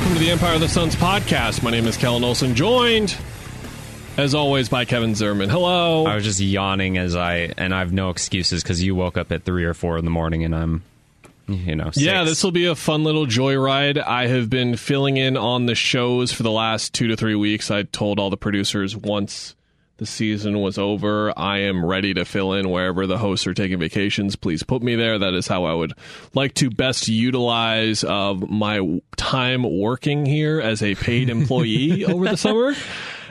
Welcome to the Empire of the Suns podcast. My name is Kellan Olson, joined, as always, by Kevin Zimmerman. Hello. I was just yawning as I, and I have no excuses because you woke up at three or four in the morning, and I'm, you know, six. Yeah, this will be a fun little joyride. I have been filling in on the shows for the last two to three weeks. I told all the producers once the season was over, I am ready to fill in wherever the hosts are taking vacations. Please put me there. That is how I would like to best utilize uh, my time working here as a paid employee over the summer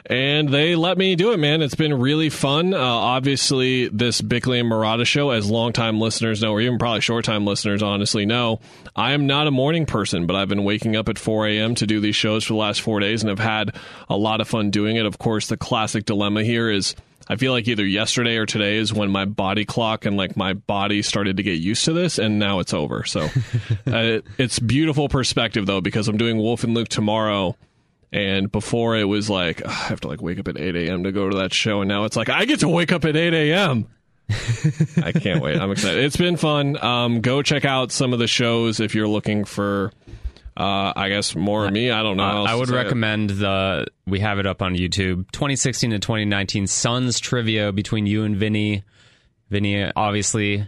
and they let me do it, man. It's been really fun. Uh, obviously, this Bickley and Marotta show, as longtime listeners know, or even probably short time listeners honestly know, I am not a morning person, but I've been waking up at 4 a.m. to do these shows for the last four days and have had a lot of fun doing it. Of course, the classic dilemma here is. I feel like either yesterday or today is when my body clock and like my body started to get used to this, and now it's over. So uh, it's beautiful perspective though because I'm doing Wolf and Luke tomorrow, and before it was like ugh, I have to like wake up at 8 a.m. to go to that show, and now it's like I get to wake up at 8 a.m. I can't wait. I'm excited. It's been fun. Um, go check out some of the shows if you're looking for. Uh, I guess more of me. I don't know. Uh, I would say it. recommend the. We have it up on YouTube. 2016 to 2019 Suns trivia between you and Vinny. Vinny, obviously,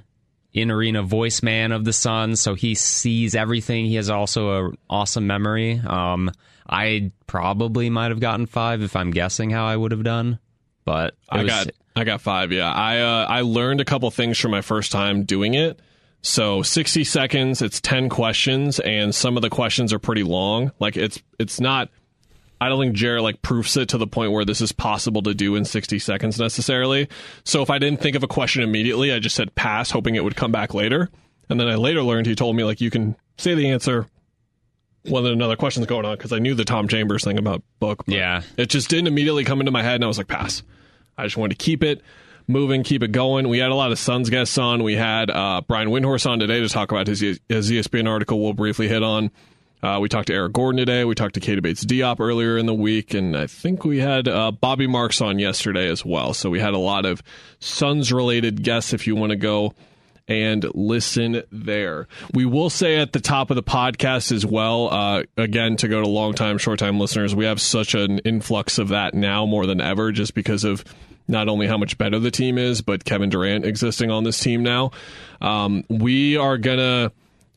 in arena voice man of the Suns, so he sees everything. He has also an awesome memory. Um, I probably might have gotten five if I'm guessing how I would have done, but I was- got I got five. Yeah, I uh, I learned a couple things from my first time doing it. So sixty seconds. It's ten questions, and some of the questions are pretty long. Like it's it's not. I don't think Jared like proofs it to the point where this is possible to do in 60 seconds necessarily. So if I didn't think of a question immediately, I just said pass, hoping it would come back later. And then I later learned he told me like you can say the answer when another question's going on because I knew the Tom Chambers thing about book. but Yeah. it just didn't immediately come into my head, and I was like pass. I just wanted to keep it moving, keep it going. We had a lot of Suns guests on. We had uh, Brian Windhorst on today to talk about his, his ESPN article. We'll briefly hit on. Uh, we talked to Eric Gordon today. We talked to Keita Bates Diop earlier in the week, and I think we had uh, Bobby Marks on yesterday as well. So we had a lot of Suns related guests. If you want to go and listen there. We will say at the top of the podcast as well, uh, again, to go to long time, short time listeners, we have such an influx of that now more than ever just because of not only how much better the team is, but Kevin Durant existing on this team now. Um, we are going to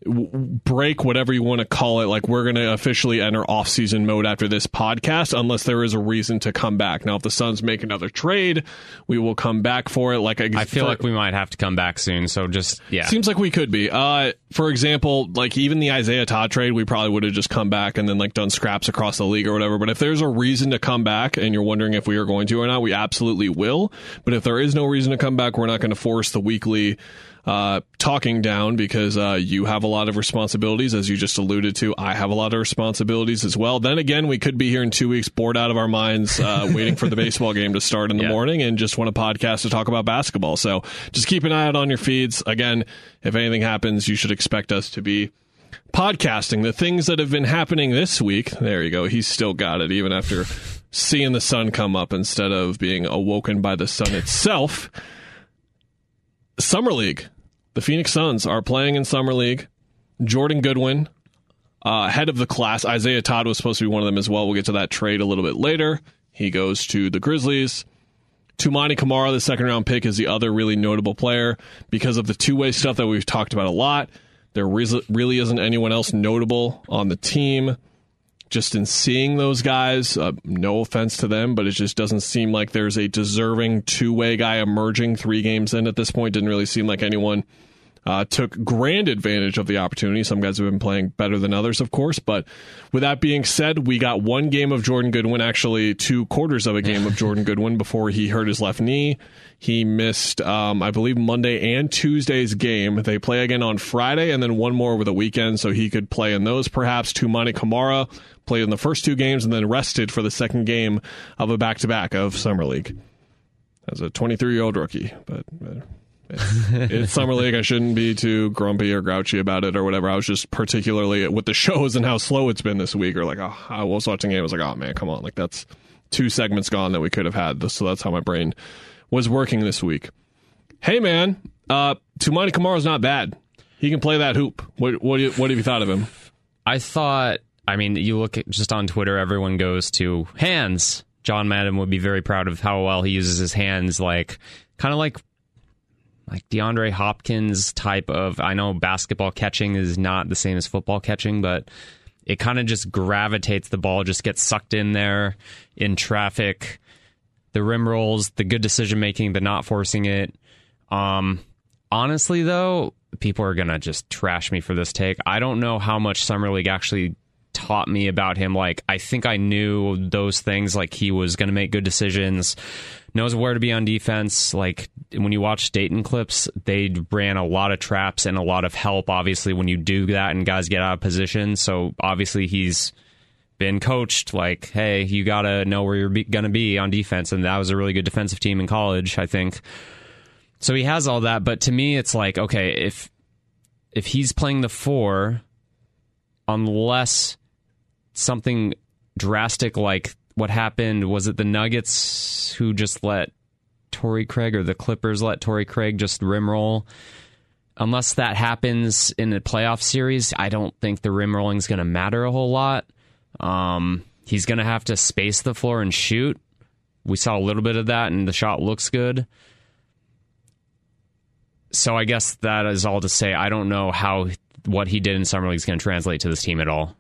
break whatever you want to call it like we're going to officially enter off-season mode after this podcast unless there is a reason to come back now if the suns make another trade we will come back for it like i, I feel like we might have to come back soon. So just yeah, Seems like we could be. Uh, for example, like even the Isaiah Todd trade, we probably would have just come back and then like done scraps across the league or whatever. But if there's a reason to come back and you're wondering if we are going to or not, we absolutely will. But if there is no reason to come back, we're not going to force the weekly uh, talking down because uh, you have a lot of responsibilities, as you just alluded to. I have a lot of responsibilities as well. Then again, we could be here in two weeks, bored out of our minds, uh, waiting for the baseball game to start in the Yeah. morning and just want a podcast to talk about basketball. So just keep an eye out on your feeds. Again, if anything happens, you should expect us to be podcasting the things that have been happening this week. There you go. He's still got it, even after seeing the sun come up instead of being awoken by the sun itself. Summer League. The Phoenix Suns are playing in Summer League. Jordan Goodwin, uh, head of the class. Isaiah Todd was supposed to be one of them as well. We'll get to that trade a little bit later. He goes to the Grizzlies. Toumani Camara, the second round pick, is the other really notable player because of the two way stuff that we've talked about a lot. There really isn't anyone else notable on the team. Just in seeing those guys, uh, no offense to them, but it just doesn't seem like there's a deserving two way guy emerging three games in at this point. Didn't really seem like anyone uh, took grand advantage of the opportunity. Some guys have been playing better than others, of course. But with that being said, we got one game of Jordan Goodwin, actually two quarters of a game of Jordan Goodwin before he hurt his left knee. He missed, um, I believe, Monday and Tuesday's game. They play again on Friday and then one more over the weekend, so he could play in those perhaps. Toumani Camara played in the first two games and then rested for the second game of a back to back of Summer League as a 23 year old rookie. But. Uh, it's summer league. I shouldn't be too grumpy or grouchy about it or whatever. I was just particularly with the shows and how slow it's been this week. Or like, oh, I was watching it. I was like, oh man, come on, like that's two segments gone that we could have had. So that's how my brain was working this week. Hey man, uh, Toumani Camara's not bad. He can play that hoop. What what, you, what have you thought of him? I thought. I mean, you look at just on Twitter, everyone goes to hands. John Madden would be very proud of how well he uses his hands, like kind of like like DeAndre Hopkins type of. I know basketball catching is not the same as football catching, but it kind of just gravitates the ball, just gets sucked in there in traffic. The rim rolls, the good decision making, the not forcing it. Um, honestly, though, people are gonna just trash me for this take. I don't know how much summer league actually taught me about him. Like, I think I knew those things. Like, he was gonna make good decisions knows where to be on defense. Like when you watch Dayton clips, they ran a lot of traps and a lot of help. Obviously, when you do that and guys get out of position, so obviously he's been coached like, hey, you got to know where you're going to be on defense, and that was a really good defensive team in college, I think. So he has all that, but to me, it's like, okay, if if he's playing the four, unless something drastic like what happened was it the Nuggets who just let Torrey Craig or the Clippers let Torrey Craig just rimroll. Unless that happens in a playoff series, I don't think the rim rolling is going to matter a whole lot. Um, he's going to have to space the floor and shoot. We saw a little bit of that, and the shot looks good. So I guess that is all to say. I don't know how what he did in summer league is going to translate to this team at all.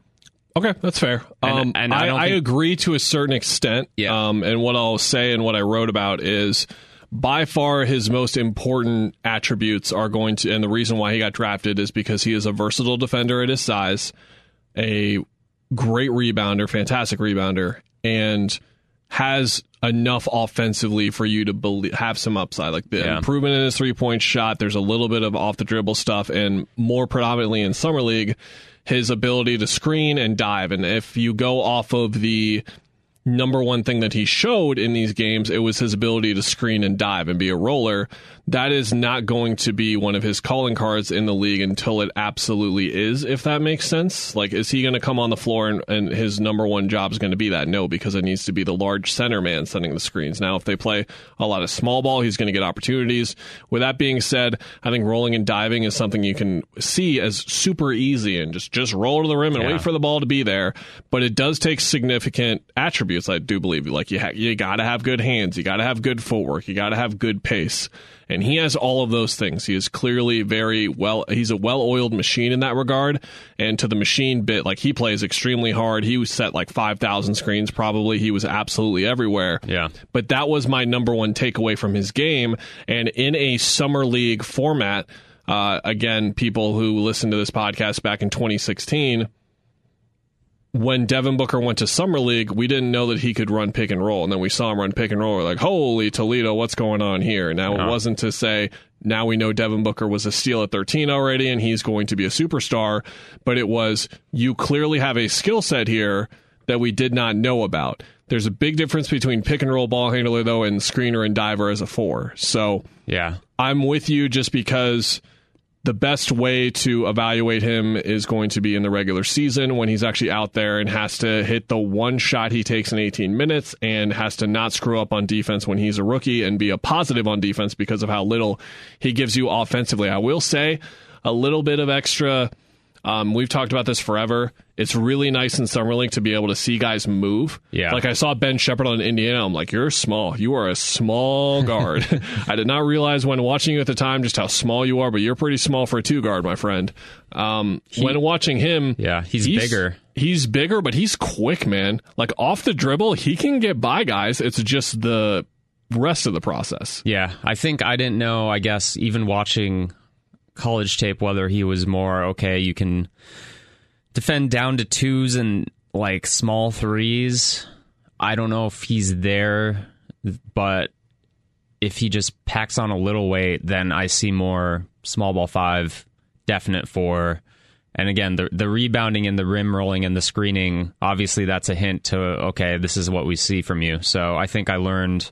Okay, that's fair. And- Um, and I I, I think- agree to a certain extent. Yeah. Um, and what I'll say and what I wrote about is by far his most important attributes are going to, and the reason why he got drafted is because he is a versatile defender at his size, a great rebounder, fantastic rebounder, and has enough offensively for you to believe, have some upside. Like the Yeah. improvement in his three point shot, there's a little bit of off the dribble stuff, and more predominantly in summer league, his ability to screen and dive. And if you go off of the number one thing that he showed in these games, it was his ability to screen and dive and be a roller. That is not going to be one of his calling cards in the league until it absolutely is, if that makes sense. Like, is he going to come on the floor and, and his number one job is going to be that? No, because it needs to be the large center man setting the screens. Now, if they play a lot of small ball, he's going to get opportunities. With that being said, I think rolling and diving is something you can see as super easy and just, just roll to the rim and Yeah. wait for the ball to be there. But it does take significant attributes, I do believe. Like, you, ha- you got to have good hands, you got to have good footwork, you got to have good pace. And he has all of those things. He is clearly very well, he's a well oiled machine in that regard. And to the machine bit, like he plays extremely hard. He was set like 5,000 screens probably. He was absolutely everywhere. Yeah. But that was my number one takeaway from his game. And in a summer league format, uh, again, people who listened to this podcast back in 2016, when Devin Booker went to summer league, we didn't know that he could run pick and roll, and then we saw him run pick and roll. We're like, "Holy Toledo, what's going on here?" Now Yeah. it wasn't to say now we know Devin Booker was a steal at 13 already, and he's going to be a superstar, but it was you clearly have a skill set here that we did not know about. There's a big difference between pick and roll ball handler though and screener and diver as a four. So Yeah. I'm with you just because the best way to evaluate him is going to be in the regular season when he's actually out there and has to hit the one shot he takes in 18 minutes and has to not screw up on defense when he's a rookie and be a positive on defense because of how little he gives you offensively. I will say a little bit of extra. Um, we've talked about this forever. It's really nice in summer league to be able to see guys move. Yeah. Like I saw Ben Shepard on Indiana. I'm like, you're small. You are a small guard. I did not realize when watching you at the time just how small you are, but you're pretty small for a two guard, my friend. Um, when watching him, Yeah, he's bigger. He's bigger, but he's quick, man. Like off the dribble, he can get by guys. It's just the rest of the process. Yeah, I think I didn't know. I guess even watching college tape whether he was more okay. You can defend down to twos and like small threes. I don't know if he's there, but if he just packs on a little weight, then I see more small ball five, definite four. And again, the the rebounding and the rim rolling and the screening, obviously that's a hint to okay, this is what we see from you. So I think I learned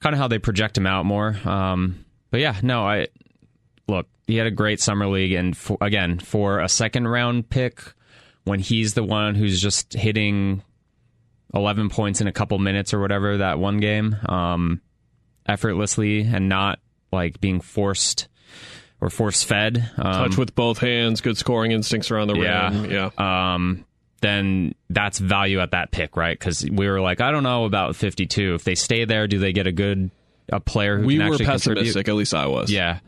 kind of how they project him out more. Um, but yeah, no, I look, he had a great summer league, and for, again, for a second round pick, when he's the one who's just hitting 11 points in a couple minutes or whatever that one game, um, effortlessly and not like being forced or force fed. Um, Touch with both hands, good scoring instincts around the yeah, rim. Yeah. Um, then that's value at that pick, right? Because we were like, I don't know about 52. If they stay there, do they get a good a player who we can were actually pessimistic, contribute? at least I was. Yeah.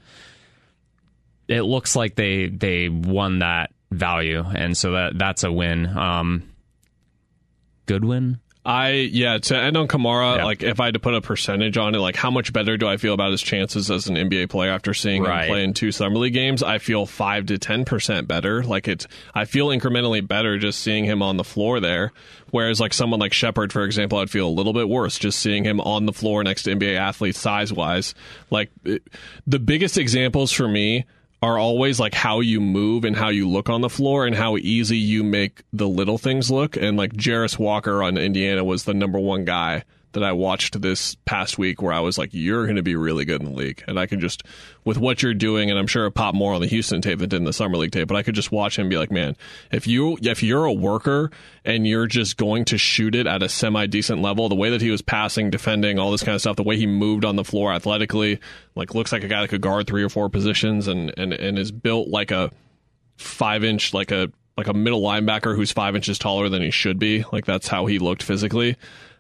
It looks like they they won that value, and so that that's a win. Um, good win. I yeah to end on Camara, Yeah. like if I had to put a percentage on it, like how much better do I feel about his chances as an NBA player after seeing Right. him play in two summer league games? I feel five to ten percent better. Like it's I feel incrementally better just seeing him on the floor there. Whereas like someone like Shepard, for example, I'd feel a little bit worse just seeing him on the floor next to NBA athletes size wise. Like it, the biggest examples for me are always like how you move and how you look on the floor and how easy you make the little things look. And like Jarace Walker on Indiana was the number one guy that I watched this past week where I was like, you're going to be really good in the league. And I can just, with what you're doing, and I'm sure it popped more on the Houston tape than did in the Summer League tape, but I could just watch him and be like, man, if you, if you're a worker and you're just going to shoot it at a semi decent level, the way that he was passing, defending, all this kind of stuff, the way he moved on the floor athletically, like looks like a guy that could guard three or four positions and, and, and is built like a, five inch like a like a middle linebacker who's five inches taller than he should be. Like that's how he looked physically.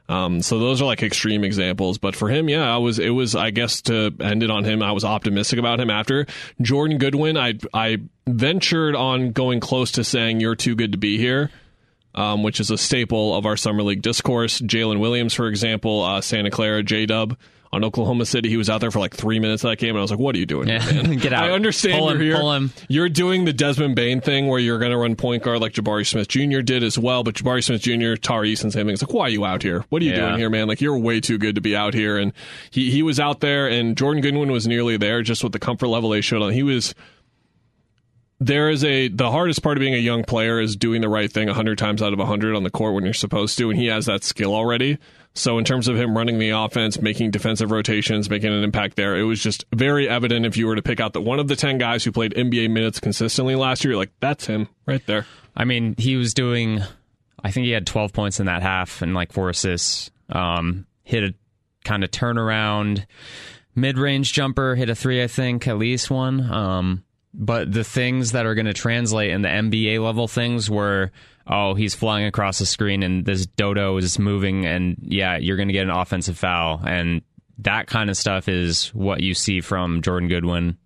Um, so those are like extreme examples, but for him, yeah, I was, it was, I guess to end it on him, I was optimistic about him after Jordan Goodwin. I, I ventured on going close to saying you're too good to be here. Um, which is a staple of our summer league discourse. Jalen Williams, for example, uh, Santa Clara, J Dub on Oklahoma City. He was out there for like three minutes of that game, and I was like, "What are you doing, Yeah. man? Get out. I understand Pull you're him, here. pull him. You're doing the Desmond Bane thing where you're going to run point guard like Jabari Smith Jr. did as well. But Jabari Smith Jr., Tari Eason, same thing. It's like, why are you out here? What are you Yeah. doing here, man? Like, you're way too good to be out here. And he, he was out there, and Jordan Goodwin was nearly there just with the comfort level they showed on. He was. There is a the hardest part of being a young player is doing the right thing 100 times out of 100 on the court when you're supposed to and he has that skill already. So in terms of him running the offense, making defensive rotations, making an impact there, it was just very evident if you were to pick out the one of the 10 guys who played NBA minutes consistently last year, like that's him right there. I mean, he was doing. I think he had 12 points in that half and like four assists. Um, hit a kind of turnaround, mid-range jumper. Hit a three, I think, at least one. Um, but the things that are going to translate in the NBA level things were, oh, he's flying across the screen and this dodo is moving, and yeah, you're going to get an offensive foul, and that kind of stuff is what you see from Jordan Goodwin,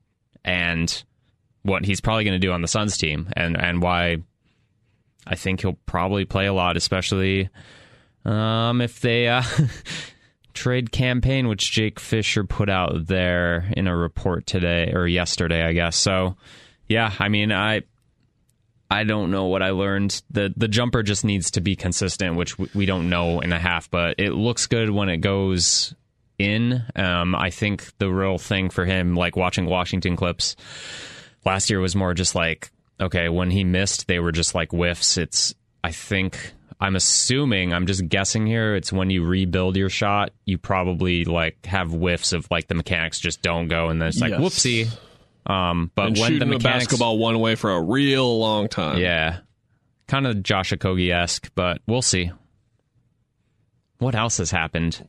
and what he's probably going to do on the Suns team, and and why I think he'll probably play a lot, especially um, if they uh, trade Cam Payne, which Jake Fischer put out there in a report today or yesterday, I guess. So, yeah, I mean, I I don't know what I learned. the The jumper just needs to be consistent, which we don't know in a half, but it looks good when it goes in. Um, I think the real thing for him, like watching Washington clips last year, was more just like okay, when he missed, they were just like whiffs. It's I think I'm assuming I'm just guessing here. It's when you rebuild your shot, you probably like have whiffs of like the mechanics just don't go, and then it's like Yes. whoopsie. Um, but And when the shooting the mechanics, basketball one way for a real long time. yeah, kind of Josh Okogie esque, but we'll see. What else has happened?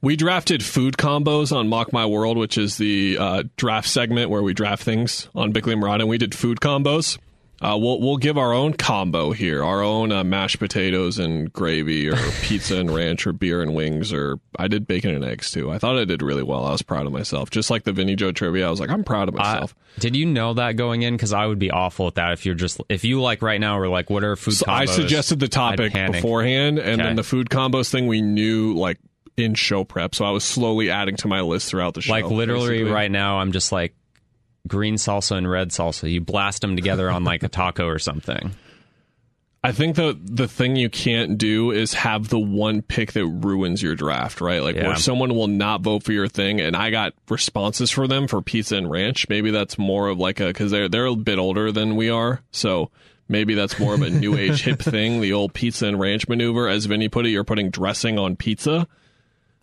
We drafted food combos on Mock My World, which is the uh, draft segment where we draft things on Bickley Marotta, and we did food combos. Uh, we'll we'll give our own combo here, our own uh, mashed potatoes and gravy, or pizza and ranch, or beer and wings, or I did bacon and eggs too. I thought I did really well. I was proud of myself. Just like the Vinny Joe trivia, I was like, I'm proud of myself. Did you know that going in? Because I would be awful at that if you're just if you like right now or like what are food So combos? I suggested the topic beforehand, and Okay. then the food combos thing we knew like in show prep. So I was slowly adding to my list throughout the show. Like literally basically. right now, I'm just like green salsa and red salsa. You blast them together on like a taco or something. I think the the thing you can't do is have the one pick that ruins your draft, right? Like Yeah. where someone will not vote for your thing, and I got responses for them for pizza and ranch. Maybe that's more of like a because they're they're a bit older than we are, so maybe that's more of a new age hip thing. The old pizza and ranch maneuver, as Vinny put it, you're putting dressing on pizza.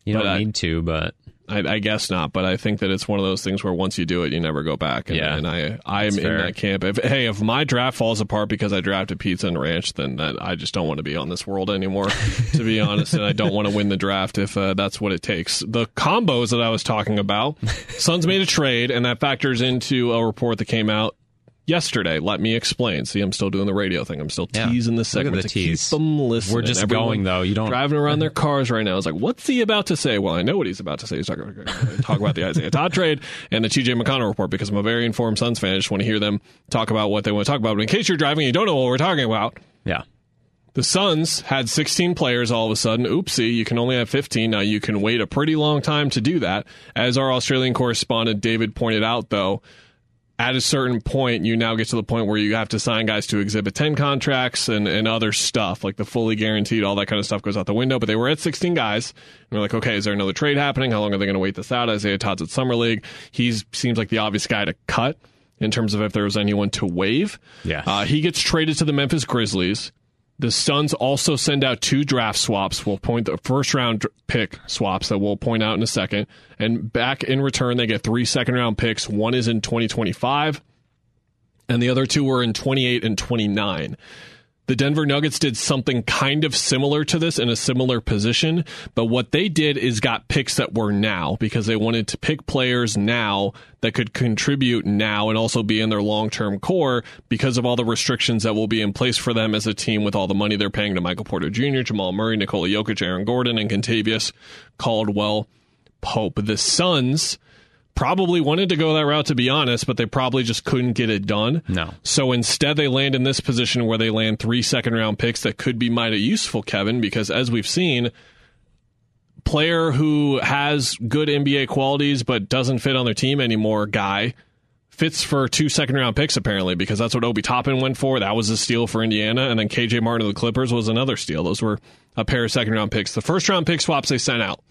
You But don't I- need to, but I, I guess not, but I think that it's one of those things where once you do it, you never go back. And, Yeah. and I, I am in that camp. If, hey, if my draft falls apart because I drafted pizza and ranch, then that, I just don't want to be on this world anymore, to be honest. And I don't want to win the draft if uh, that's what it takes. The combos that I was talking about, Suns made a trade, and that factors into a report that came out yesterday. Let me explain. See, I'm still doing the radio thing. I'm still Yeah. teasing this Look segment the to tease. keep them listening. We're just going, though. You don't- driving around their cars right now. It's like, what's he about to say? Well, I know what he's about to say. He's talking talk about the Isaiah Todd trade and the TJ McConnell report because I'm a very informed Suns fan. I just want to hear them talk about what they want to talk about. But in case you're driving and you don't know what we're talking about, yeah. the Suns had 16 players all of a sudden. Oopsie, you can only have 15. Now, you can wait a pretty long time to do that. As our Australian correspondent David pointed out, though, at a certain point, you now get to the point where you have to sign guys to Exhibit 10 contracts and, and other stuff, like the fully guaranteed, all that kind of stuff goes out the window. But they were at 16 guys. And we're like, okay, is there another trade happening? How long are they going to wait this out? Isaiah Todd's at Summer League. He seems like the obvious guy to cut in terms of if there was anyone to waive. Yeah. Uh, he gets traded to the Memphis Grizzlies. The Suns also send out two draft swaps. We'll point the first round pick swaps that we'll point out in a second. And back in return, they get three second round picks. One is in 2025, and the other two were in 28 and 29. The Denver Nuggets did something kind of similar to this in a similar position, but what they did is got picks that were now because they wanted to pick players now that could contribute now and also be in their long term core because of all the restrictions that will be in place for them as a team with all the money they're paying to Michael Porter Jr., Jamal Murray, Nikola Jokic, Aaron Gordon, and Kentavious Caldwell Pope. The Suns probably wanted to go that route to be honest, but they probably just couldn't get it done. No. So instead they land in this position where they land three second round picks that could be mighty useful, Kevin, because as we've seen, player who has good NBA qualities but doesn't fit on their team anymore, guy fits for two second round picks apparently because that's what Obi Toppin went for. That was a steal for Indiana, and then KJ Martin of the Clippers was another steal. Those were a pair of second round picks. The first round pick swaps they sent out.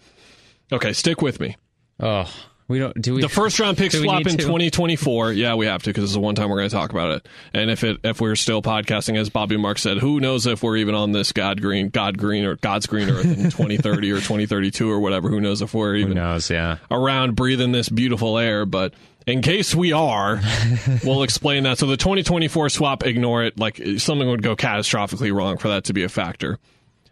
Okay, stick with me. Oh, we don't do we The first round pick swap in 2024. Yeah, we have to because this is the one time we're going to talk about it. And if it if we're still podcasting, as Bobby Mark said, who knows if we're even on this God green, God green or God's green Earth in 2030 or 2032 or whatever. Who knows if we're Who even knows? Yeah. around breathing this beautiful air, but in case we are, we'll explain that. So the 2024 swap, ignore it. Like something would go catastrophically wrong for that to be a factor.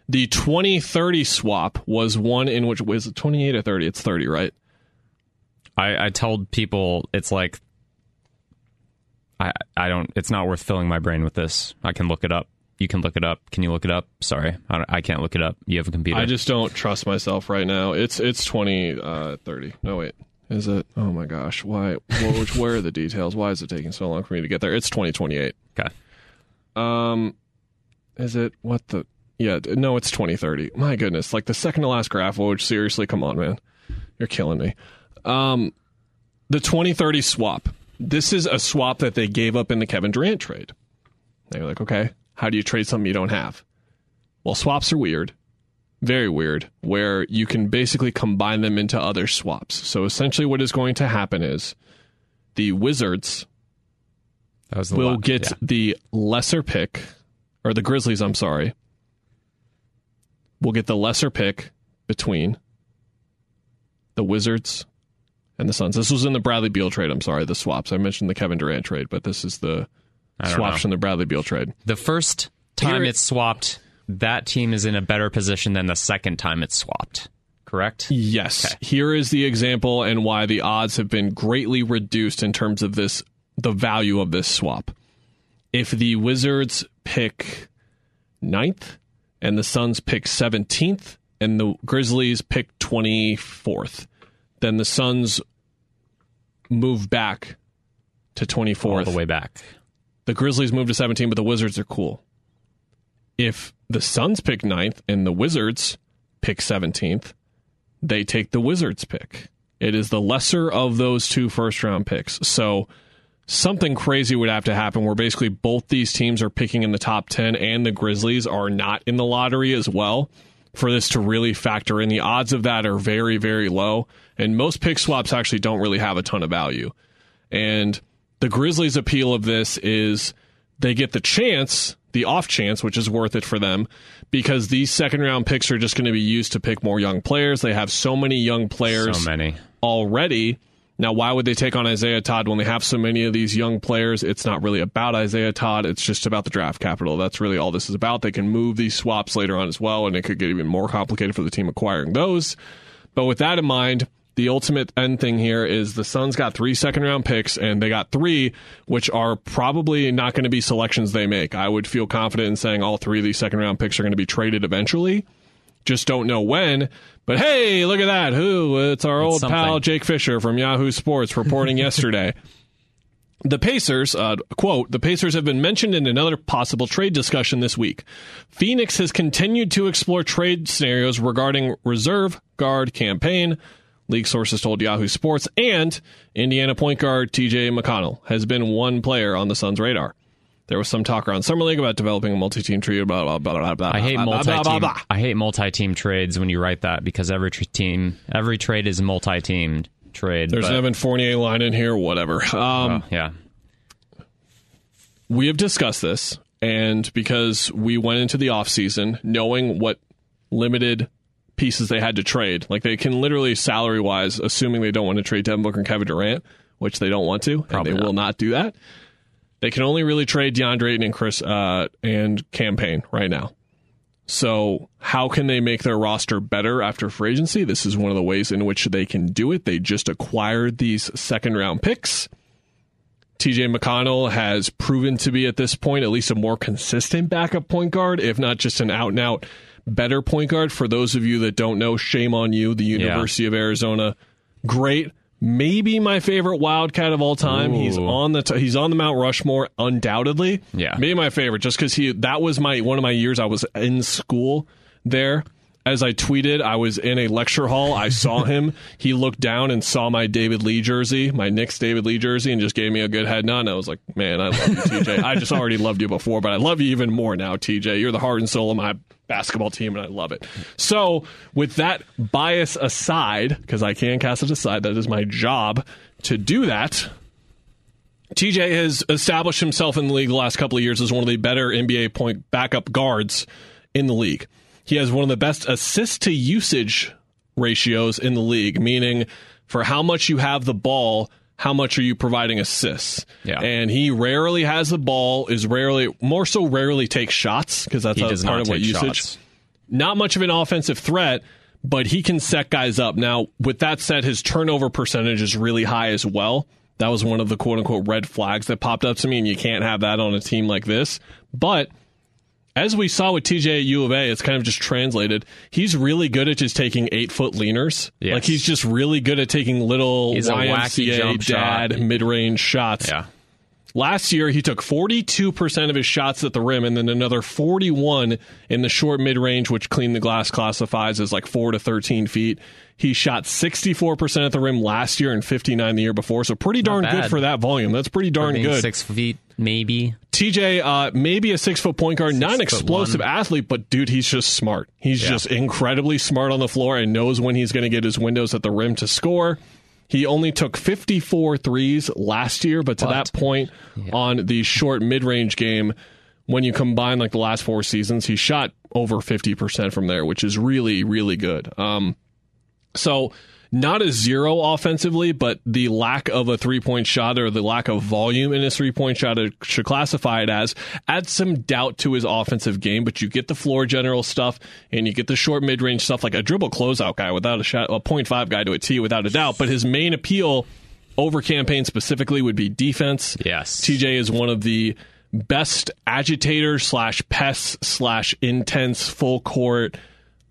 The 2030 swap was one in which was it 28 or 30? It's 30, right? I, I told people it's like I I don't it's not worth filling my brain with this. I can look it up. You can look it up. Can you look it up? Sorry, I, I can't look it up. You have a computer. I just don't trust myself right now. It's it's 20 uh 30. No wait. Is it? Oh my gosh. Why wh- which where are the details? Why is it taking so long for me to get there? It's 2028. okay. Um, is it what the? Yeah, no, it's 2030. My goodness, like the second to last graph. Woj, seriously, come on, man, you're killing me. Um, the 2030 swap. This is a swap that they gave up in the Kevin Durant trade. They were like, okay, how do you trade something you don't have? Well, swaps are weird, very weird, where you can basically combine them into other swaps. So essentially, what is going to happen is the Wizards the will la- get yeah. the lesser pick, or the Grizzlies, I'm sorry, will get the lesser pick between the Wizards and the Suns. This was in the Bradley Beal trade. I'm sorry, the swaps. I mentioned the Kevin Durant trade, but this is the swaps know. from the Bradley Beal trade. The first time Here- it's swapped, that team is in a better position than the second time it's swapped. Correct? Yes. Here is the example and why the odds have been greatly reduced in terms of this the value of this swap. If the Wizards pick ninth and the Suns pick 17th and the Grizzlies pick 24th, then the Suns move back to 24th All the way back. the Grizzlies move to 17, but the Wizards are cool. If the Suns pick ninth and the Wizards pick 17th, they take the Wizards pick. It is the lesser of those two first round picks. So something crazy would have to happen where basically both these teams are picking in the top 10 and the Grizzlies are not in the lottery as well for this to really factor in. The odds of that are very, very low. And most pick swaps actually don't really have a ton of value. And the Grizzlies' appeal of this is they get the chance, the off chance, which is worth it for them, because these second round picks are just going to be used to pick more young players. They have so many young players So many. already. Now, why would they take on Isaiah Todd when they have so many of these young players? It's not really about Isaiah Todd. It's just about the draft capital. That's really all this is about. They can move these swaps later on as well, and it could get even more complicated for the team acquiring those. But with that in mind, the ultimate end thing here is the Suns got three second round picks, and they got three, which are probably not going to be selections they make. I would feel confident in saying all three of these second round picks are going to be traded eventually. Just don't know when. But hey, look at that. Who? It's our old something. pal Jake Fischer from Yahoo Sports reporting yesterday. The Pacers, uh, quote, the Pacers have been mentioned in another possible trade discussion this week. Phoenix has continued to explore trade scenarios regarding reserve guard Cam Payne, league sources told Yahoo Sports, and Indiana point guard TJ McConnell has been one player on the Suns' radar. There was some talk around Summer League about developing a multi-team trio, blah, blah, blah, blah, blah. I hate blah, blah, multi blah, blah, team. blah. I hate multi team trades when you write that because every tr- team, every trade is a multi teamed trade. There's but- an Evan Fournier line in here, whatever. Um, oh, yeah. we have discussed this and because we went into the offseason knowing what limited pieces they had to trade like they can literally salary wise assuming they don't want to trade Devin Booker and Kevin Durant which they don't want to Probably and they not. will not do that they can only really trade DeAndre Ayton and Chris uh, and Cam Payne right now. So how can they make their roster better after free agency? This is one of the ways in which they can do it. They just acquired these second round picks. TJ McConnell has proven to be at this point at least a more consistent backup point guard, if not just an out and out better point guard. For those of you that don't know, shame on you. The University of Arizona, great, maybe my favorite Wildcat of all time. He's on the t- he's on the Mount Rushmore undoubtedly. Yeah. maybe my favorite just because he that was my one of my years I was in school there. As I tweeted, I was in a lecture hall. I saw him. He looked down and saw my David Lee jersey, my Knicks David Lee jersey, and just gave me a good head nod. And I was like, man, I love you, TJ. I just already loved you before, but I love you even more now, TJ. You're the heart and soul of my basketball team, and I love it. So, with that bias aside, because I can cast it aside, that is my job to do that. TJ has established himself in the league the last couple of years as one of the better NBA point backup guards in the league. He has one of the best assist to usage ratios in the league, meaning for how much you have the ball, how much are you providing assists? Yeah. And he rarely has the ball, is rarely, more so rarely takes shots because that's a part of what take usage shots. not much of an offensive threat, but he can set guys up. Now, with that said, his turnover percentage is really high as well. That was one of the quote unquote red flags that popped up to me, and you can't have that on a team like this. But as we saw with TJ at U of A, it's kind of just translated. He's really good at just taking eight foot leaners. Yes. Like he's just really good at taking little He's YMCA jump dad mid range shots. Yeah. Last year, he took 42% of his shots at the rim and then another 41 in the short mid range, which Clean the Glass classifies as like 4 to 13 feet. He shot 64% at the rim last year and 59 the year before. So pretty darn good for that volume. That's pretty darn good. Six feet, maybe. TJ, uh, maybe a six foot point guard, not an explosive athlete, but dude, he's just smart. He's Yeah. just incredibly smart on the floor and knows when he's going to get his windows at the rim to score. He only took 54 threes last year, but to that point on the short mid range game, when you combine like the last four seasons, he shot over 50% from there, which is really, really good. Um, so not a zero offensively, but the lack of a three point shot or the lack of volume in his three point shot should classify it as adds some doubt to his offensive game. But you get the floor general stuff and you get the short mid range stuff like a dribble closeout guy without a shot, a point five guy to a T without a doubt. But his main appeal over Cam Payne specifically would be defense. Yes. TJ is one of the best agitators slash pests slash intense full court.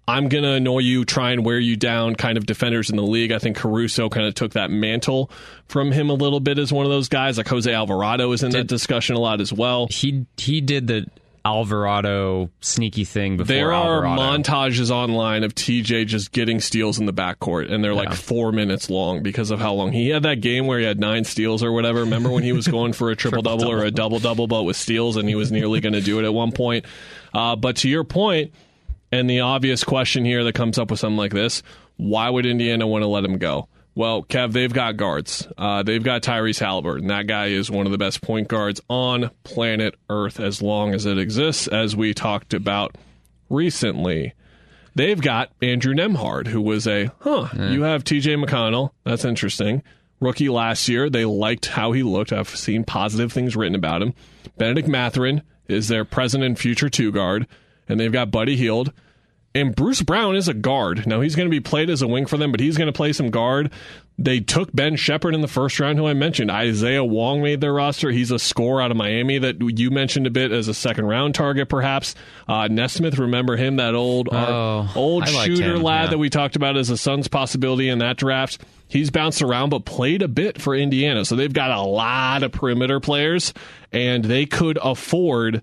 I'm gonna annoy you, try and wear you down kind of defenders in the league. I think Caruso kind of took that mantle from him a little bit as one of those guys. Like Jose Alvarado is in that discussion a lot as well. He he did the Alvarado sneaky thing before There are Alvarado. montages online of TJ just getting steals in the backcourt, and they're like four minutes long because of how long he had that game where he had nine steals or whatever. Remember when he was going for a triple double or a double double, but with steals, and he was nearly going to do it at one point. Uh, but to your point, and the obvious question here that comes up with something like this: Why would Indiana want to let him go? Well, Kev, they've got guards. Uh, they've got Tyrese Halliburton. That guy is one of the best point guards on planet Earth as long as it exists, as we talked about recently. They've got Andrew Nembhard, who was a, huh, you have TJ McConnell. That's interesting. Rookie last year. They liked how he looked. I've seen positive things written about him. Bennedict Mathurin is their present and future two guard. And they've got Buddy Hield. And Bruce Brown is a guard. Now he's going to be played as a wing for them, but he's going to play some guard. They took Ben Shepard in the first round, who I mentioned. Isaiah Wong made their roster. He's a scorer out of Miami that you mentioned a bit as a second round target, perhaps. Uh, Nesmith, remember him, that old Oh, old shooter him, lad yeah. that we talked about as a Suns possibility in that draft. He's bounced around, but played a bit for Indiana. So they've got a lot of perimeter players, and they could afford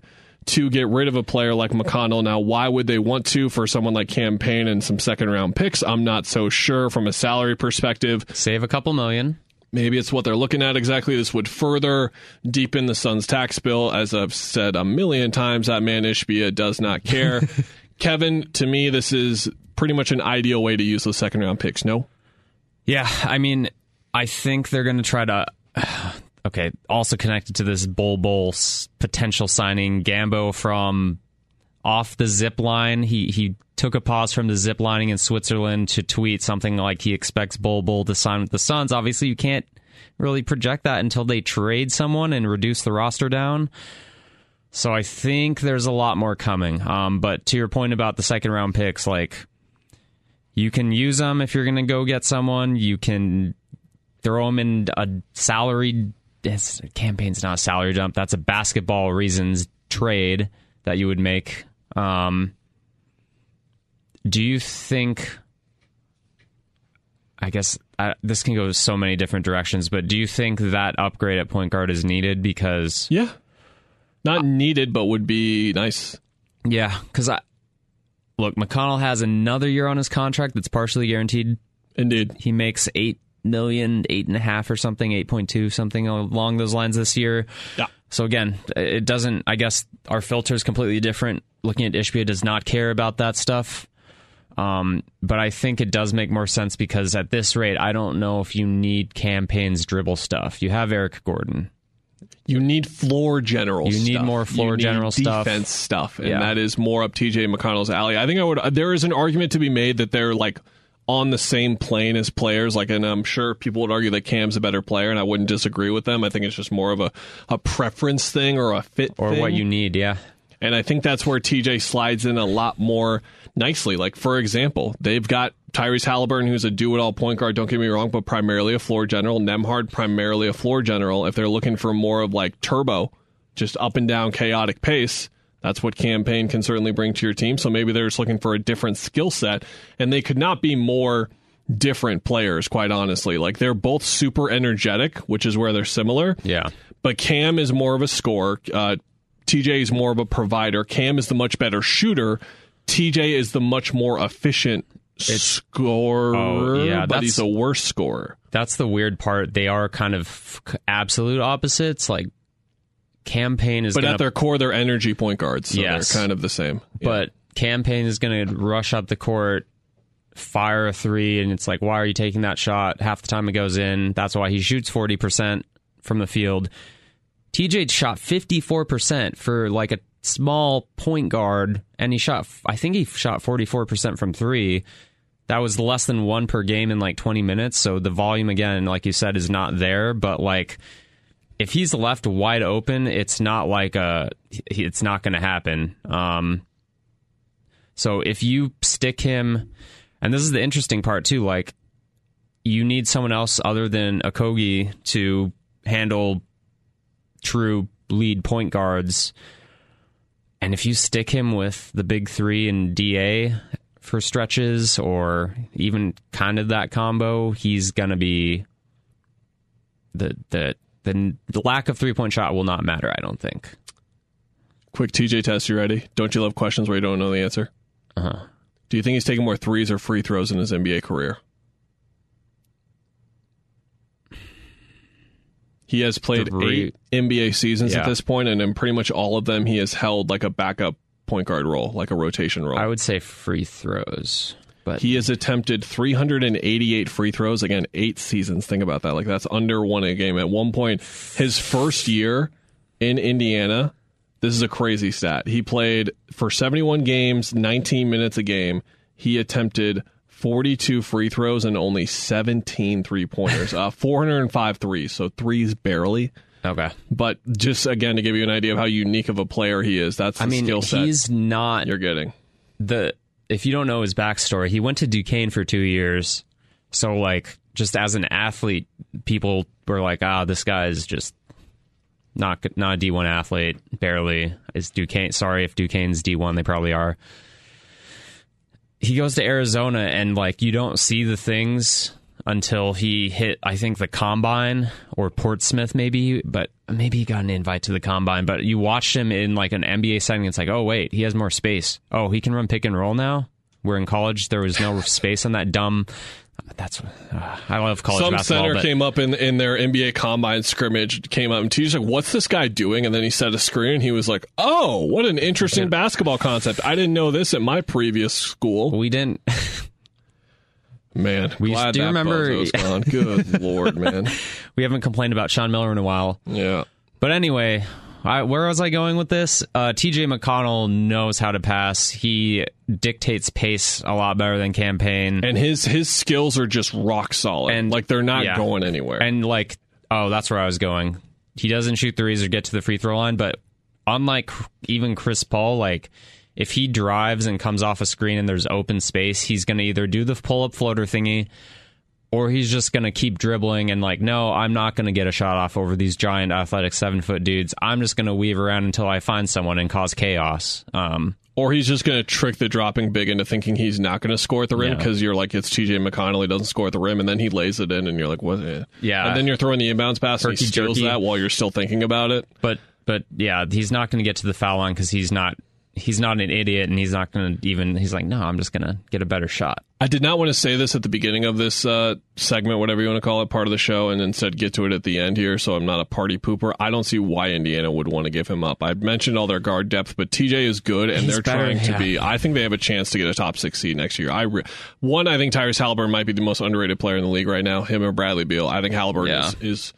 to get rid of a player like McConnell. Now, why would they want to for someone like Cam Payne and some second round picks? I'm not so sure from a salary perspective. Save a couple million. Maybe it's what they're looking at exactly. This would further deepen the Suns' tax bill. As I've said a million times, that man Ishbia does not care. Kevin, to me, this is pretty much an ideal way to use those second round picks. No? Yeah, I mean, I think they're going to try to. Okay, also connected to this Bull s- potential signing, Gambo from off the zip line. He he took a pause from the zip lining in Switzerland to tweet something like he expects Bol Bol to sign with the Suns. Obviously, you can't really project that until they trade someone and reduce the roster down. So I think there's a lot more coming. Um, but to your point about the second round picks, like you can use them if you're going to go get someone. You can throw them in a salary. This Cam Payne's not a salary dump. That's a basketball reasons trade that you would make. Um, do you think? I guess uh, this can go so many different directions, but do you think that upgrade at point guard is needed? Because Yeah. Not needed, but would be nice. yeah, because I look, McConnell has another year on his contract that's partially guaranteed. Indeed. he makes eight million, eight and a half or something, eight point two, something along those lines this year. Yeah. So again, it doesn't. I guess our filter is completely different. Looking at Ishbia does not care about that stuff. Um, but I think it does make more sense because at this rate, I don't know if you need Cam Payne's dribble stuff. You have Eric Gordon. You need floor general. You need stuff. more floor need general stuff. defense stuff, and Yeah. that is more up TJ McConnell's alley. I think I would. There is an argument to be made that they're like on the same plane as players. Like, and I'm sure people would argue that Cam's a better player, and I wouldn't disagree with them. I think it's just more of a a preference thing or a fit Or thing. what you need, yeah. And I think that's where TJ slides in a lot more nicely. Like, for example, they've got Tyrese Halliburton, who's a do it all point guard, don't get me wrong, but primarily a floor general. Nembhard, primarily a floor general. If they're looking for more of like turbo, just up and down chaotic pace, that's what Cam Payne can certainly bring to your team. So maybe they're just looking for a different skill set, and they could not be more different players, quite honestly. Like, they're both super energetic, which is where they're similar. Yeah. But Cam is more of a scorer. Uh, TJ is more of a provider. Cam is the much better shooter. TJ is the much more efficient scorer, Oh, yeah, but that's- he's a worse scorer. That's the weird part. They are kind of absolute opposites. Like, Cam Payne is But gonna at their core, they're energy point guards. So Yes. they're kind of the same. Yeah. but Cam Payne is going to rush up the court, fire a three, and it's like, why are you taking that shot? Half the time it goes in. That's why he shoots forty percent from the field. TJ shot fifty four percent for like a small point guard, and he shot. I think he shot forty four percent from three. That was less than one per game in like twenty minutes. So the volume again, like you said, is not there. But like if he's left wide open, it's not like a it's not going to happen. Um, so if you stick him, and this is the interesting part too, like you need someone else other than Okogie to handle true lead point guards. And if you stick him with the big three and DA for stretches, or even kind of that combo, he's gonna be the the the, the lack of three point shot will not matter. I don't think. Quick TJ test. You ready? Don't you love questions where you don't know the answer? Uh huh. Do you think he's taken more threes or free throws in his NBA career? He has played Three. eight NBA seasons at this point, and in pretty much all of them, he has held like a backup point guard role, like a rotation role. I would say free throws, but He has attempted 388 free throws. Again, eight seasons. Think about that. Like that's under one a game. At one point, his first year in Indiana, this is a crazy stat. He played for 71 games, 19 minutes a game. He attempted 42 free throws and only 17 three pointers. uh, 405 threes, so threes barely. okay. But just again to give you an idea of how unique of a player he is, that's the I mean, skill set he's not you're getting. the. If you don't know his backstory, he went to Duquesne for two years. So, like, just as an athlete, people were like, "Ah, this guy is just not not a D one athlete, barely." Is Duquesne? Sorry if Duquesne's D one, they probably are. He goes to Arizona, and like, you don't see the things until he hit, I think, the combine or Portsmouth, maybe, but maybe he got an invite to the combine. But you watched him in like an NBA setting. It's like, oh wait, he has more space. Oh, he can run pick and roll now. Where in college there was no space on that dumb. That's uh, I love college Some basketball. center but came up in in their NBA combine scrimmage, came up and TJ's like, "What's this guy doing?" And then he set a screen. and He was like, "Oh, what an interesting basketball concept! I didn't know this at my previous school." we didn't. Man, We- glad do remember-. Good lord, man. we haven't complained about Sean Miller in a while. Yeah, But anyway, I, where was I going with this? Uh, TJ McConnell knows how to pass. He dictates pace a lot better than Cam Payne. and his his skills are just rock solid. And- like they're not yeah. going anywhere. And like, oh, that's where I was going. He doesn't shoot threes or get to the free throw line, but unlike even Chris Paul, like if he drives and comes off a screen and there's open space, he's going to either do the pull up floater thingy or he's just going to keep dribbling and like, no, I'm not going to get a shot off over these giant athletic seven foot dudes. I'm just going to weave around until I find someone and cause chaos. Um, or he's just going to trick the dropping big into thinking he's not going to score at the rim Yeah. because you're like, it's TJ McConnell. He doesn't score at the rim, and then he lays it in, and you're like, what? Yeah. And then you're throwing the inbounds pass, and he steals Herky-jerky. that while you're still thinking about it. but but yeah, he's not going to get to the foul line because he's not he's not an idiot and he's not going to even he's like no, I'm just going to get a better shot. I did not want to say this at the beginning of this uh, segment, whatever you want to call it, part of the show, and instead get to it at the end here. So I'm not a party pooper. I don't see why Indiana would want to give him up. I mentioned all their guard depth, but TJ is good, and He's they're better, trying to be. I think they have a chance to get a top six seed next year. I re- one, I think Tyrese Halliburton might be the most underrated player in the league right now. Him or Bradley Beal. I think Halliburton Yeah. is, is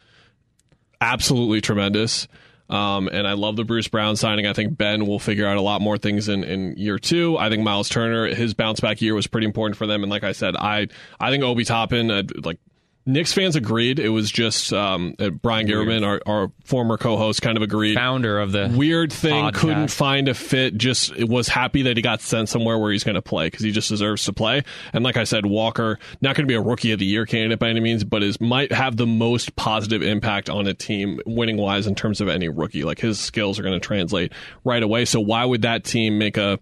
absolutely tremendous. Um, and I love the Bruce Brown signing. I think Ben will figure out a lot more things in, in year two. I think Miles Turner, his bounce back year was pretty important for them. And like I said, I I think Obi Toppin, uh, like Knicks fans agreed. It was just um, uh, Brian Garriman, our, our former co-host, kind of agreed. Founder of the Weird thing, podcast. couldn't find a fit. Just was happy that he got sent somewhere where he's going to play because he just deserves to play. And like I said, Walker not going to be a rookie of the year candidate by any means, but is might have the most positive impact on a team winning wise in terms of any rookie. Like his skills are going to translate right away. So why would that team make a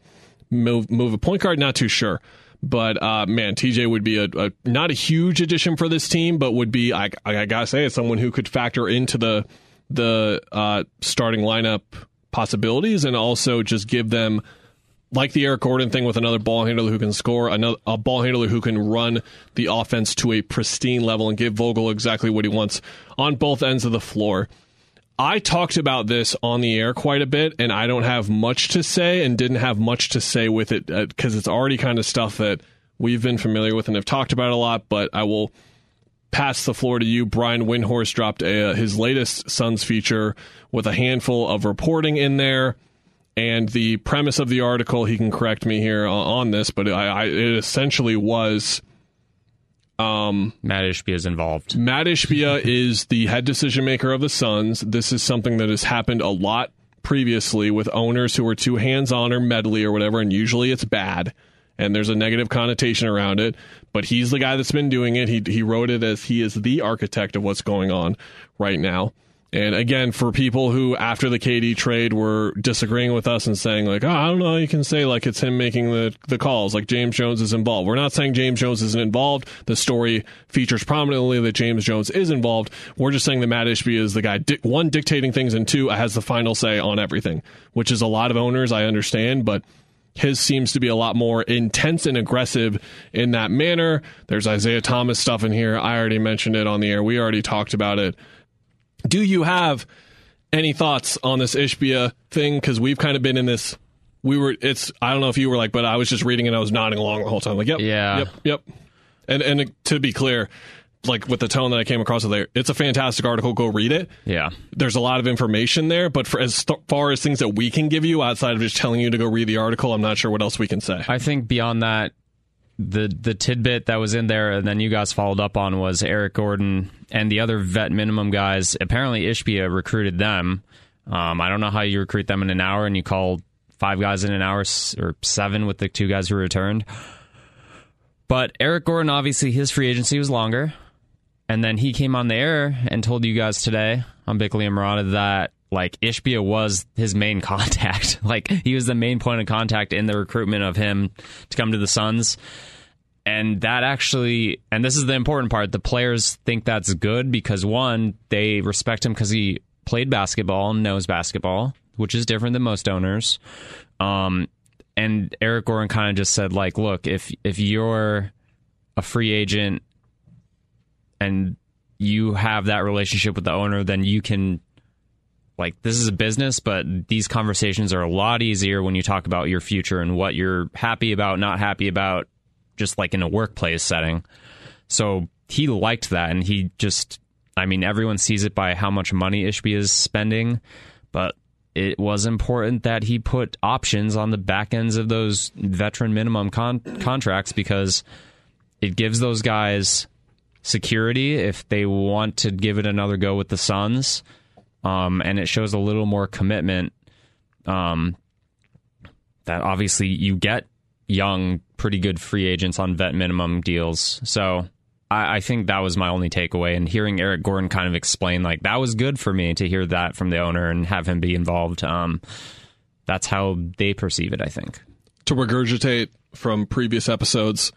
move move a point guard? Not too sure. But uh, man, TJ would be a, a not a huge addition for this team, but would be I, I gotta say it's someone who could factor into the the uh, starting lineup possibilities and also just give them like the Eric Gordon thing with another ball handler who can score, another a ball handler who can run the offense to a pristine level and give Vogel exactly what he wants on both ends of the floor. I talked about this on the air quite a bit, and I don't have much to say, and didn't have much to say with it because it's already kind of stuff that we've been familiar with and have talked about a lot. But I will pass the floor to you. Brian Windhorst dropped a, uh, his latest Suns feature with a handful of reporting in there. And the premise of the article, he can correct me here on, on this, but I, I, it essentially was Um, Mat Ishbia is involved. Mat Ishbia is the head decision maker of the Suns. This is something that has happened a lot previously with owners who are too hands on or meddly or whatever, and usually it's bad. And there's a negative connotation around it, but he's the guy that's been doing it. He he wrote it as he is the architect of what's going on right now. And again, for people who after the KD trade were disagreeing with us and saying like, oh, I don't know, you can say like it's him making the the calls, like James Jones is involved. We're not saying James Jones isn't involved. The story features prominently that James Jones is involved. We're just saying that Mat Ishbia is the guy di- one dictating things and two has the final say on everything, which is a lot of owners. I understand, but his seems to be a lot more intense and aggressive in that manner. There's Isaiah Thomas stuff in here. I already mentioned it on the air. We already talked about it. Do you have any thoughts on this Ishbia thing? Because we've kind of been in this. We were. It's. I don't know if you were like, but I was just reading and I was nodding along the whole time. Like, yep, Yeah. yep, yep. And and to be clear, like with the tone that I came across with there, it's a fantastic article. Go read it. Yeah. There's a lot of information there, but for as th- far as things that we can give you outside of just telling you to go read the article, I'm not sure what else we can say. I think beyond that, the the tidbit that was in there, and then you guys followed up on was Eric Gordon and the other vet minimum guys. Apparently, Ishbia recruited them. Um, I don't know how you recruit them in an hour, and you call five guys in an hour or seven with the two guys who returned. But Eric Gordon, obviously, his free agency was longer. And then he came on the air and told you guys today on Bickley and Marotta that like Ishbia was his main contact. like he was the main point of contact in the recruitment of him to come to the Suns. And that actually, and this is the important part, the players think that's good because one, they respect him because he played basketball and knows basketball, which is different than most owners. Um, and Eric Gordon kind of just said like, look, if if you're a free agent and you have that relationship with the owner, then you can like this is a business, but these conversations are a lot easier when you talk about your future and what you're happy about, not happy about, just like in a workplace setting. So he liked that, and he just, I mean, everyone sees it by how much money Ishbia is spending, but it was important that he put options on the back ends of those veteran minimum con- contracts because it gives those guys security if they want to give it another go with the Suns. Um, and it shows a little more commitment. Um, that obviously you get young, pretty good free agents on vet minimum deals. So I, I think that was my only takeaway. And hearing Eric Gordon kind of explain, like, that was good for me to hear that from the owner and have him be involved. Um, that's how they perceive it, I think. to regurgitate from previous episodes,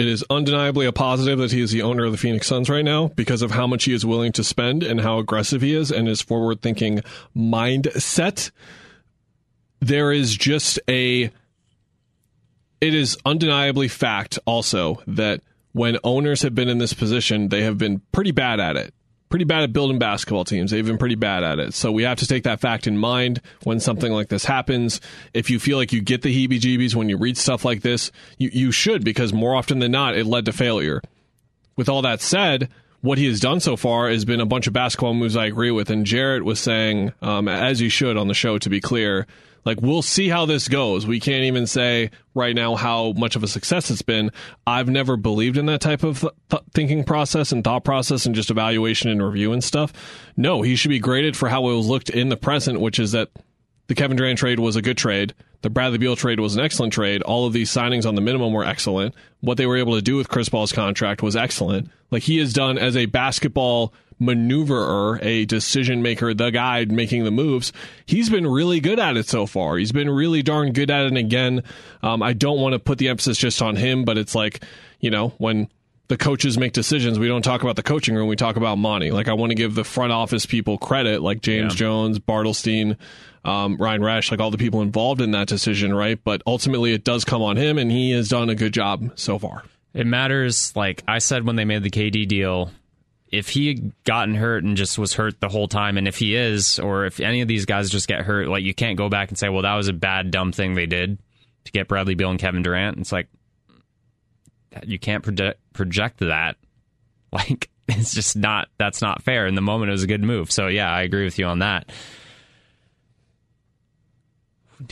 it is undeniably a positive that he is the owner of the Phoenix Suns right now because of how much he is willing to spend and how aggressive he is and his forward thinking mindset. There is just a. It is undeniably fact also that when owners have been in this position, they have been pretty bad at it. Pretty bad at building basketball teams. They've been pretty bad at it. So we have to take that fact in mind when something like this happens. If you feel like you get the heebie jeebies when you read stuff like this, you, you should because more often than not, it led to failure. With all that said, what he has done so far has been a bunch of basketball moves I agree with. And Jarrett was saying, um, as you should on the show, to be clear, like we'll see how this goes. We can't even say right now how much of a success it's been. I've never believed in that type of th- thinking process and thought process and just evaluation and review and stuff. No, he should be graded for how it was looked in the present, which is that the Kevin Durant trade was a good trade. The Bradley Beal trade was an excellent trade. All of these signings on the minimum were excellent. What they were able to do with Chris Paul's contract was excellent. Like he has done as a basketball maneuverer, a decision maker, the guy making the moves. He's been really good at it so far. He's been really darn good at it. And again, um, I don't want to put the emphasis just on him, but it's like, you know, when the coaches make decisions, we don't talk about the coaching room. We talk about Monty. Like I want to give the front office people credit, like James Yeah. Jones, Bartelstein, um, Ryan Resch, like all the people involved in that decision, right? But ultimately, it does come on him, and he has done a good job so far. It matters, like I said when they made the KD deal, if he had gotten hurt and just was hurt the whole time, and if he is, or if any of these guys just get hurt, like you can't go back and say, well, that was a bad, dumb thing they did to get Bradley Beal and Kevin Durant. It's like, you can't project, project that. Like, it's just not, that's not fair. In the moment, it was a good move. So, yeah, I agree with you on that.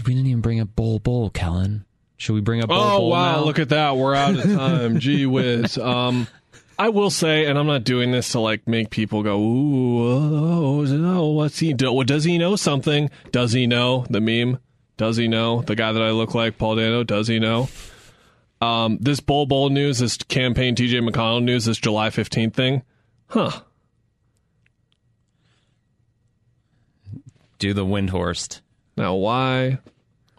We didn't even bring up Bol Bol, Kellan. Should we bring up Bull Oh Bull wow! now? Look at that. We're out of time. Gee whiz. Um, I will say, and I'm not doing this to like make people go, "Ooh, oh, what's he do? What does he know? Something? Does he know the meme? Does he know the guy that I look like, Paul Dano? Does he know?" Um, this Bol Bol news, this Cam Payne TJ McConnell news, this July 15th thing, huh? do the Windhorst. Now, why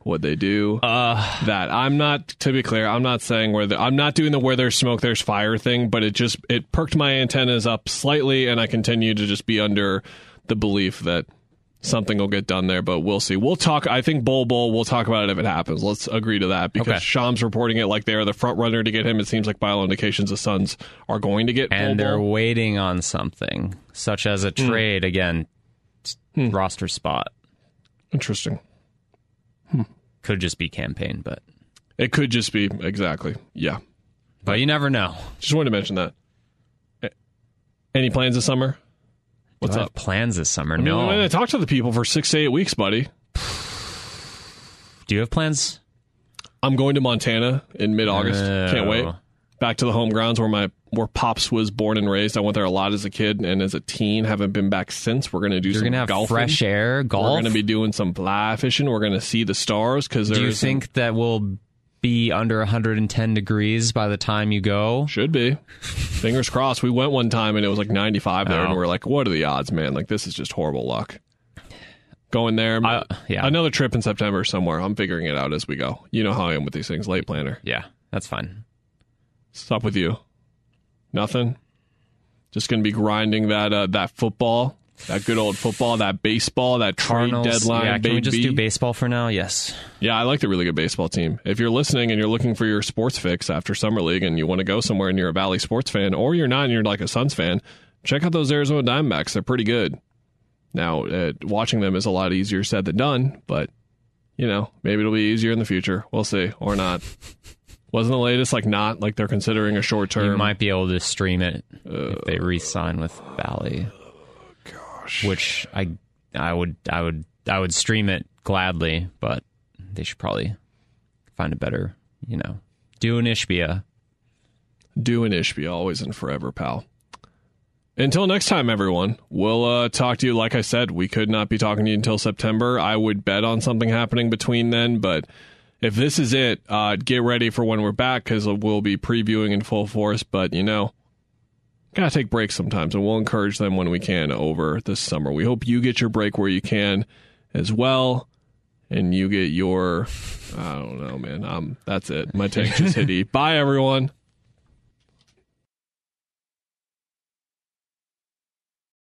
would they do Uh, that? I'm not. To be clear, I'm not saying where the, I'm not doing the where there's smoke, there's fire thing. But it just it perked my antennas up slightly, and I continue to just be under the belief that something will get done there. But we'll see. We'll talk. I think Bol Bol. We'll talk about it if it happens. Let's agree to that because Okay. Shams reporting it like they're the front runner to get him. It seems like by all indications, the Suns are going to get and Bol they're Bol. waiting on something, such as a hmm. trade again, t- roster spot. interesting. Hmm. Could just be Cam Payne, but It could just be exactly. Yeah. but you never know. Just wanted to mention that. Any plans this summer? What's up? have plans this summer? I mean, no. I'm gonna talk to the people for six to eight weeks, buddy. Do you have plans? I'm going to Montana in mid August. Can't wait. Oh. Back to the home grounds where my where Pops was born and raised. I went there a lot as a kid and as a teen. Haven't been back since. We're gonna do You're some gonna have golfing. fresh air, golf. We're gonna be doing some fly fishing. We're gonna see the stars because Do you think that will be under 110 degrees by the time you go? should be? Fingers crossed. We went one time and it was like 95 there, and Oh. we are like, what are the odds, man? Like this is just horrible luck. Going there, I- yeah. another trip in September somewhere. I'm figuring it out as we go. You know how I am with these things, late planner. Yeah, that's fine. What's up with you? Nothing. Just gonna be grinding that uh, that football, that good old football, that baseball, that trade Cardinals. deadline. yeah, can baby. we just do baseball for now? Yes. Yeah, I like the really good baseball team. If you're listening and you're looking for your sports fix after summer league and you want to go somewhere and you're a Valley sports fan, or you're not and you're like a Suns fan, check out those Arizona Diamondbacks. They're pretty good. Now, uh, watching them is a lot easier said than done, but you know, maybe it'll be easier in the future. We'll see, or not. Wasn't the latest like not like they're considering a short term? You might be able to stream it if they re-sign with Valley. Gosh. Which I I would I would I would stream it gladly, but they should probably find a better, you know, do an Ishbia. Do an Ishbia, always and forever, pal. Until next time, everyone, we'll uh, talk to you. Like I said, we could not be talking to you until September. I would bet on something happening between then, but if this is it, uh, get ready for when we're back because we'll be previewing in full force. But, you know, gotta take breaks sometimes, and we'll encourage them when we can over this summer. We hope you get your break where you can as well. And you get your, I don't know, man. Um, that's it. My tank just hit E. Bye, everyone.